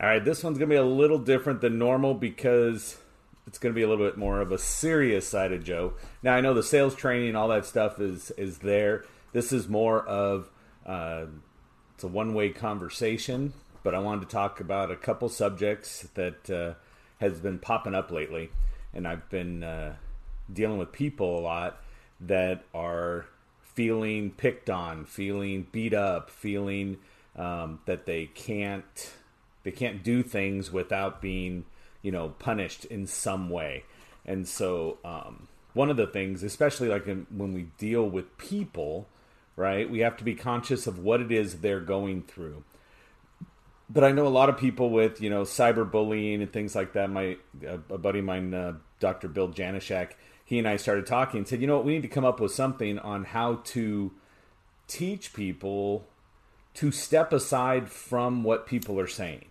All right, this one's going to be a little different than normal because it's going to be a little bit more of a serious side of Joe. Now, I know the sales training and all that stuff is is there. This is more of uh, it's a one way conversation, but I wanted to talk about a couple subjects that uh, has been popping up lately, and I've been uh, dealing with people a lot that are feeling picked on, feeling beat up, feeling um, that they can't they can't do things without being you know punished in some way. And so um, one of the things especially like in, when we deal with people right we have to be conscious of what it is they're going through. But i know a lot of people with you know cyberbullying and things like that. My a buddy of mine uh, dr bill janishak he and i started talking and said you know what? We need to come up with something on how to teach people to step aside from what people are saying.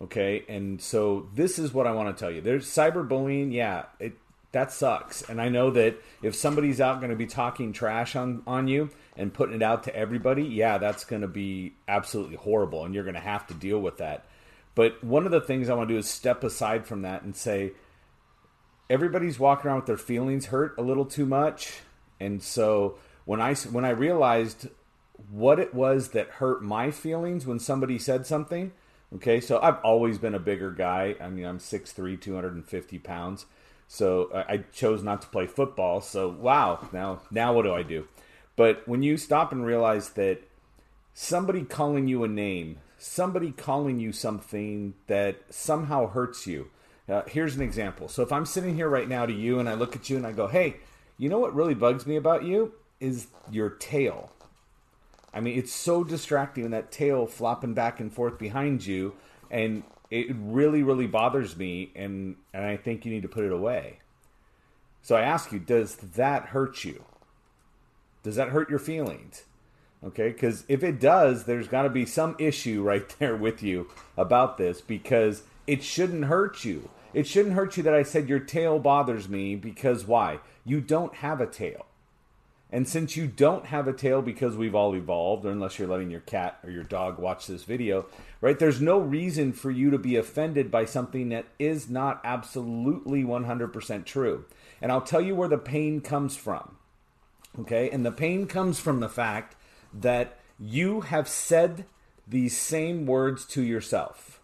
Okay, and so this is what I want to tell you. There's cyberbullying, yeah, it that sucks. And I know that if somebody's out going to be talking trash on on you and putting it out to everybody, yeah, that's going to be absolutely horrible and you're going to have to deal with that. But one of the things I want to do is step aside from that and say everybody's walking around with their feelings hurt a little too much. And so when I when I realized what it was that hurt my feelings when somebody said something. Okay, so I've always been a bigger guy. I mean, I'm 6'3, 250 pounds. So I chose not to play football. So wow, now now what do I do? But when you stop and realize that somebody calling you a name, somebody calling you something that somehow hurts you. Uh, here's an example. So if I'm sitting here right now to you and I look at you and I go, "Hey, you know what really bugs me about you is your tail." I mean, it's so distracting when that tail flopping back and forth behind you, and it really, really bothers me, and and I think you need to put it away. So I ask you, does that hurt you? Does that hurt your feelings? Okay, because if it does, there's got to be some issue right there with you about this because it shouldn't hurt you. It shouldn't hurt you that I said your tail bothers me because why? You don't have a tail. And since you don't have a tail because we've all evolved, or unless you're letting your cat or your dog watch this video, right? There's no reason for you to be offended by something that is not absolutely 100% true. And I'll tell you where the pain comes from. Okay? And the pain comes from the fact that you have said these same words to yourself.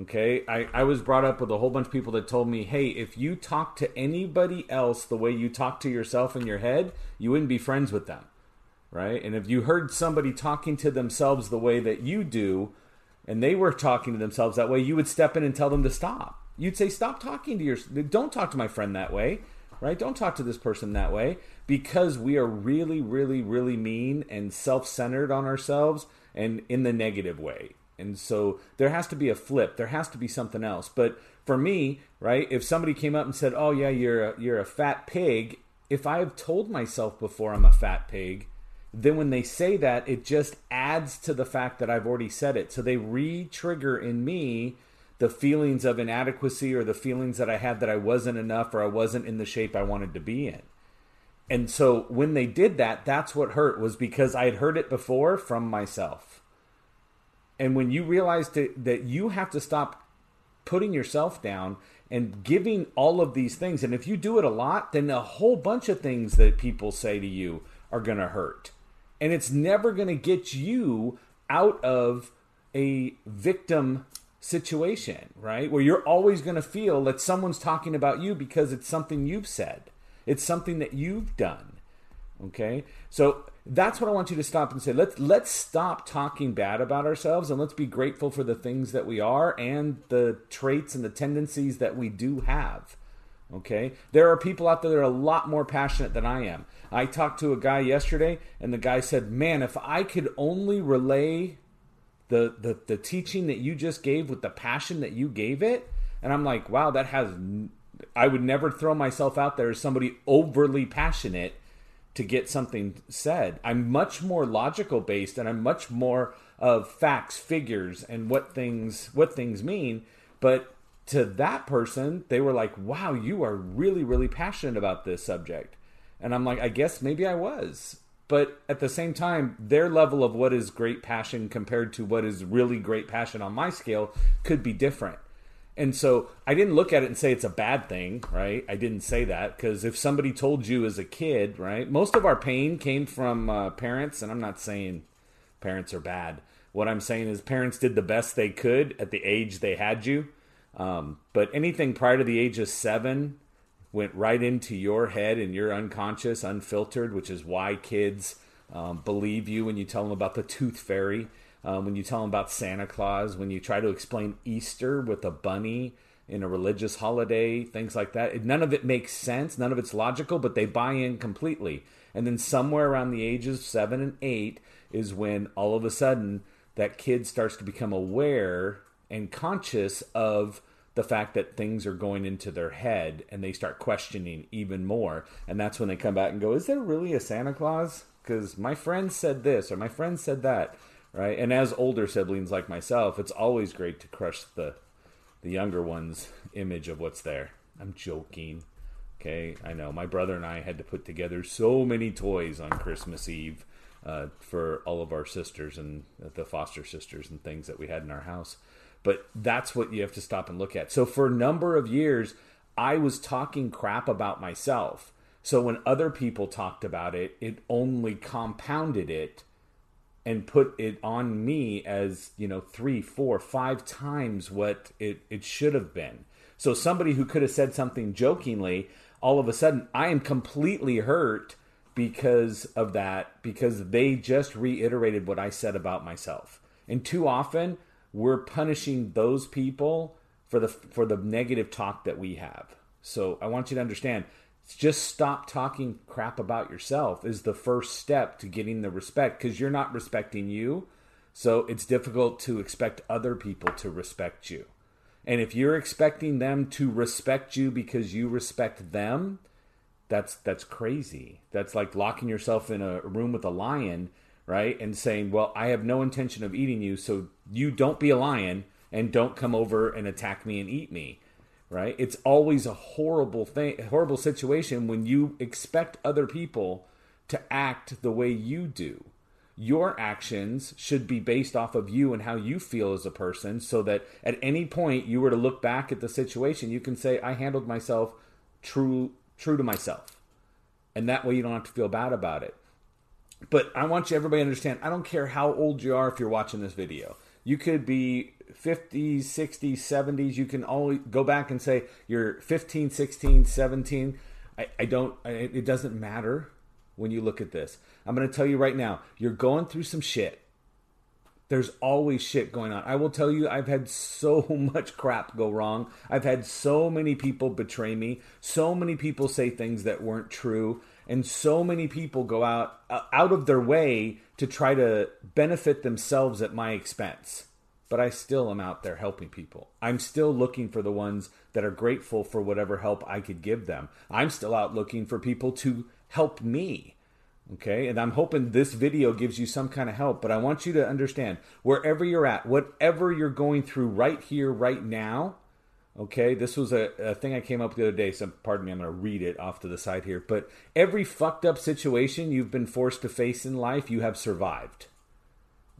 Okay, I, I was brought up with a whole bunch of people that told me, hey, if you talk to anybody else the way you talk to yourself in your head, you wouldn't be friends with them. Right? And if you heard somebody talking to themselves the way that you do, and they were talking to themselves that way, you would step in and tell them to stop. You'd say, stop talking to your, don't talk to my friend that way, right? Don't talk to this person that way because we are really, really, really mean and self centered on ourselves and in the negative way and so there has to be a flip. There has to be something else. But for me, right, if somebody came up and said, "Oh yeah, you're a, you're a fat pig," if I have told myself before I'm a fat pig, then when they say that, it just adds to the fact that I've already said it. So they re-trigger in me the feelings of inadequacy or the feelings that I had that I wasn't enough or I wasn't in the shape I wanted to be in. And so when they did that, that's what hurt was because I had heard it before from myself. And when you realize that, that you have to stop putting yourself down and giving all of these things, and if you do it a lot, then a whole bunch of things that people say to you are going to hurt. And it's never going to get you out of a victim situation, right? Where you're always going to feel that someone's talking about you because it's something you've said, it's something that you've done. Okay? So that's what I want you to stop and say. Let's let's stop talking bad about ourselves and let's be grateful for the things that we are and the traits and the tendencies that we do have. Okay? There are people out there that are a lot more passionate than I am. I talked to a guy yesterday and the guy said, "Man, if I could only relay the the the teaching that you just gave with the passion that you gave it." And I'm like, "Wow, that has I would never throw myself out there as somebody overly passionate to get something said. I'm much more logical based and I'm much more of facts, figures and what things what things mean, but to that person, they were like, "Wow, you are really really passionate about this subject." And I'm like, "I guess maybe I was." but at the same time, their level of what is great passion compared to what is really great passion on my scale could be different. And so I didn't look at it and say it's a bad thing, right? I didn't say that because if somebody told you as a kid, right, most of our pain came from uh, parents, and I'm not saying parents are bad. What I'm saying is parents did the best they could at the age they had you. Um, but anything prior to the age of seven went right into your head and you're unconscious, unfiltered, which is why kids um, believe you when you tell them about the tooth fairy, um, when you tell them about Santa Claus, when you try to explain Easter with a bunny in a religious holiday, things like that. None of it makes sense, none of it's logical, but they buy in completely. And then somewhere around the ages seven and eight is when all of a sudden that kid starts to become aware and conscious of the fact that things are going into their head and they start questioning even more. And that's when they come back and go, Is there really a Santa Claus? Because my friend said this or my friend said that. Right. And as older siblings like myself, it's always great to crush the the younger one's image of what's there. I'm joking. Okay, I know. My brother and I had to put together so many toys on Christmas Eve uh, for all of our sisters and the foster sisters and things that we had in our house. But that's what you have to stop and look at. So for a number of years, I was talking crap about myself. So when other people talked about it, it only compounded it and put it on me as, you know, three, four, five times what it, it should have been. So somebody who could have said something jokingly, all of a sudden, I am completely hurt because of that, because they just reiterated what I said about myself. And too often, we're punishing those people for the for the negative talk that we have. So I want you to understand just stop talking crap about yourself is the first step to getting the respect because you're not respecting you. So it's difficult to expect other people to respect you. And if you're expecting them to respect you because you respect them, that's that's crazy. That's like locking yourself in a room with a lion right? And saying, well, I have no intention of eating you, so you don't be a lion and don't come over and attack me and eat me, right? It's always a horrible thing, horrible situation when you expect other people to act the way you do. Your actions should be based off of you and how you feel as a person so that at any point you were to look back at the situation, you can say, I handled myself true true to myself. And that way you don't have to feel bad about it. But I want you everybody to understand, I don't care how old you are if you're watching this video. You could be 50s, 60s, 70s. You can always go back and say you're 15, 16, 17. I, I don't, I, it doesn't matter when you look at this. I'm going to tell you right now, you're going through some shit. There's always shit going on. I will tell you, I've had so much crap go wrong. I've had so many people betray me, so many people say things that weren't true and so many people go out uh, out of their way to try to benefit themselves at my expense but I still am out there helping people. I'm still looking for the ones that are grateful for whatever help I could give them. I'm still out looking for people to help me. Okay, and I'm hoping this video gives you some kind of help, but I want you to understand wherever you're at, whatever you're going through right here, right now, Okay, this was a, a thing I came up with the other day. So, pardon me, I'm going to read it off to the side here. But every fucked up situation you've been forced to face in life, you have survived.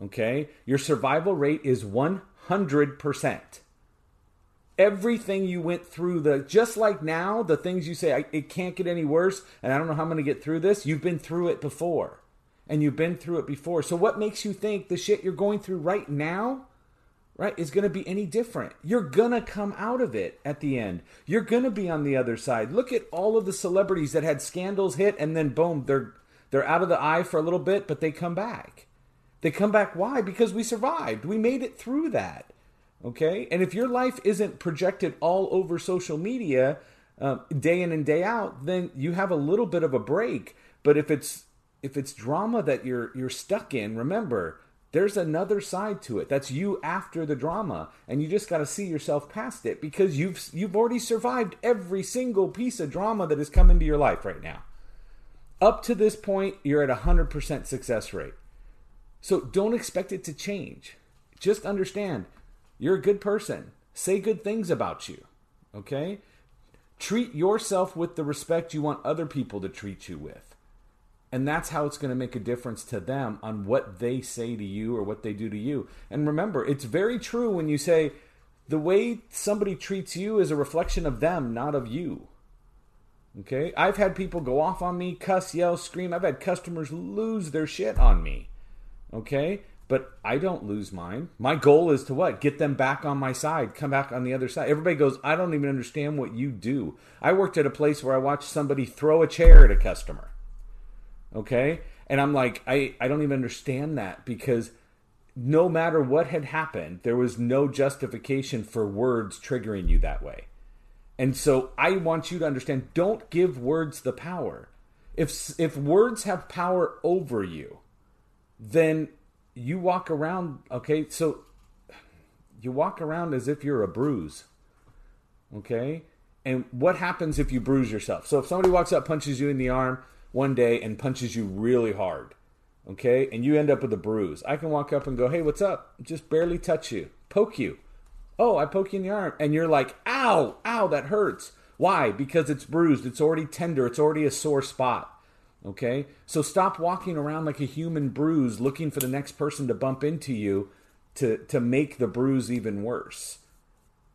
Okay, your survival rate is 100%. Everything you went through, the just like now, the things you say, it can't get any worse, and I don't know how I'm going to get through this. You've been through it before, and you've been through it before. So, what makes you think the shit you're going through right now? Right, is going to be any different. You're going to come out of it at the end. You're going to be on the other side. Look at all of the celebrities that had scandals hit and then boom, they're they're out of the eye for a little bit, but they come back. They come back why? Because we survived. We made it through that. Okay? And if your life isn't projected all over social media uh, day in and day out, then you have a little bit of a break. But if it's if it's drama that you're you're stuck in, remember, there's another side to it. That's you after the drama, and you just got to see yourself past it because you've you've already survived every single piece of drama that has come into your life right now. Up to this point, you're at a 100% success rate. So don't expect it to change. Just understand you're a good person. Say good things about you. Okay? Treat yourself with the respect you want other people to treat you with. And that's how it's going to make a difference to them on what they say to you or what they do to you. And remember, it's very true when you say the way somebody treats you is a reflection of them, not of you. Okay? I've had people go off on me, cuss, yell, scream. I've had customers lose their shit on me. Okay? But I don't lose mine. My goal is to what? Get them back on my side, come back on the other side. Everybody goes, I don't even understand what you do. I worked at a place where I watched somebody throw a chair at a customer. Okay? And I'm like, I, I don't even understand that because no matter what had happened, there was no justification for words triggering you that way. And so I want you to understand don't give words the power. If if words have power over you, then you walk around, okay? So you walk around as if you're a bruise. Okay? And what happens if you bruise yourself? So if somebody walks up, punches you in the arm one day and punches you really hard, okay? And you end up with a bruise. I can walk up and go, "Hey, what's up?" Just barely touch you, poke you. Oh, I poke you in the arm, and you're like, "Ow, ow, that hurts." Why? Because it's bruised. It's already tender. It's already a sore spot. Okay? So stop walking around like a human bruise looking for the next person to bump into you to to make the bruise even worse.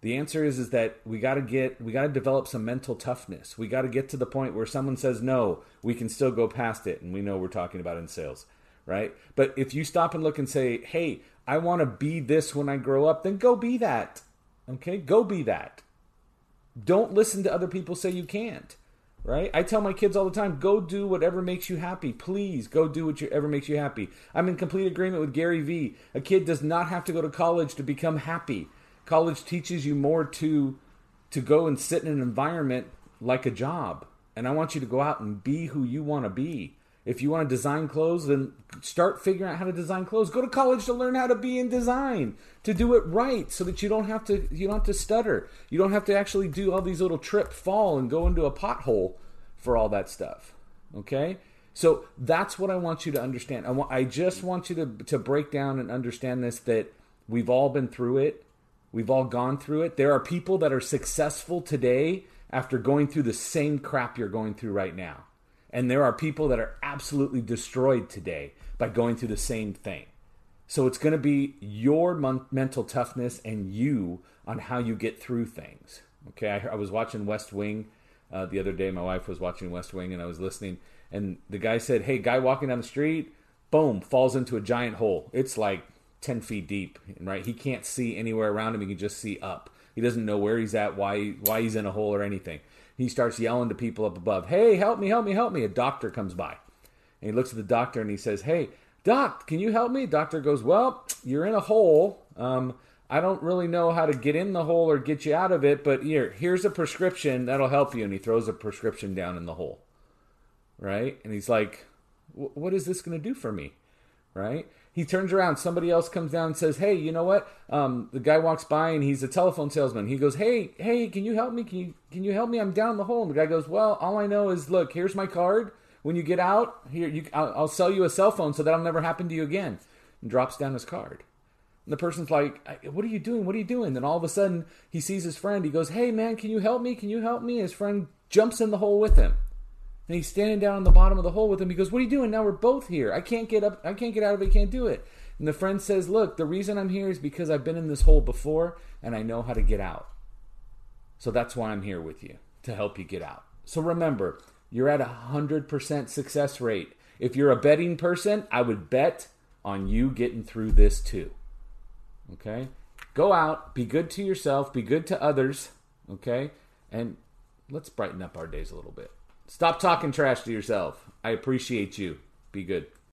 The answer is is that we got to get we got to develop some mental toughness. We got to get to the point where someone says no, we can still go past it and we know we're talking about in sales, right? But if you stop and look and say, "Hey, I want to be this when I grow up," then go be that. Okay? Go be that. Don't listen to other people say you can't right? I tell my kids all the time, go do whatever makes you happy. Please go do whatever makes you happy. I'm in complete agreement with Gary Vee. A kid does not have to go to college to become happy. College teaches you more to to go and sit in an environment like a job. And I want you to go out and be who you want to be. If you want to design clothes, then start figuring out how to design clothes. Go to college to learn how to be in design, to do it right, so that you don't have to you don't have to stutter. You don't have to actually do all these little trip, fall, and go into a pothole for all that stuff. Okay, so that's what I want you to understand. I want I just want you to to break down and understand this that we've all been through it. We've all gone through it. There are people that are successful today after going through the same crap you're going through right now. And there are people that are absolutely destroyed today by going through the same thing. So it's going to be your mon- mental toughness and you on how you get through things. Okay, I, I was watching West Wing uh, the other day. My wife was watching West Wing and I was listening. And the guy said, Hey, guy walking down the street, boom, falls into a giant hole. It's like 10 feet deep, right? He can't see anywhere around him. He can just see up. He doesn't know where he's at, why, why he's in a hole or anything he starts yelling to people up above, Hey, help me, help me, help me. A doctor comes by. And he looks at the doctor and he says, Hey, doc, can you help me? Doctor goes, Well, you're in a hole. Um, I don't really know how to get in the hole or get you out of it, but here, here's a prescription that'll help you. And he throws a prescription down in the hole. Right? And he's like, What is this going to do for me? Right? He turns around somebody else comes down and says hey you know what? Um, the guy walks by and he's a telephone salesman. He goes hey hey can you help me? Can you can you help me? I'm down the hole. And the guy goes well all i know is look here's my card. When you get out here you I'll, I'll sell you a cell phone so that'll never happen to you again. And drops down his card. And the person's like what are you doing? What are you doing? Then all of a sudden he sees his friend. He goes hey man can you help me? Can you help me? His friend jumps in the hole with him and he's standing down on the bottom of the hole with him. He goes, "What are you doing? Now we're both here. I can't get up. I can't get out of it. I can't do it." And the friend says, "Look, the reason I'm here is because I've been in this hole before and I know how to get out. So that's why I'm here with you to help you get out." So remember, you're at a hundred percent success rate. If you're a betting person, I would bet on you getting through this too. Okay? Go out, be good to yourself, be good to others, okay? And let's brighten up our days a little bit. Stop talking trash to yourself. I appreciate you. Be good.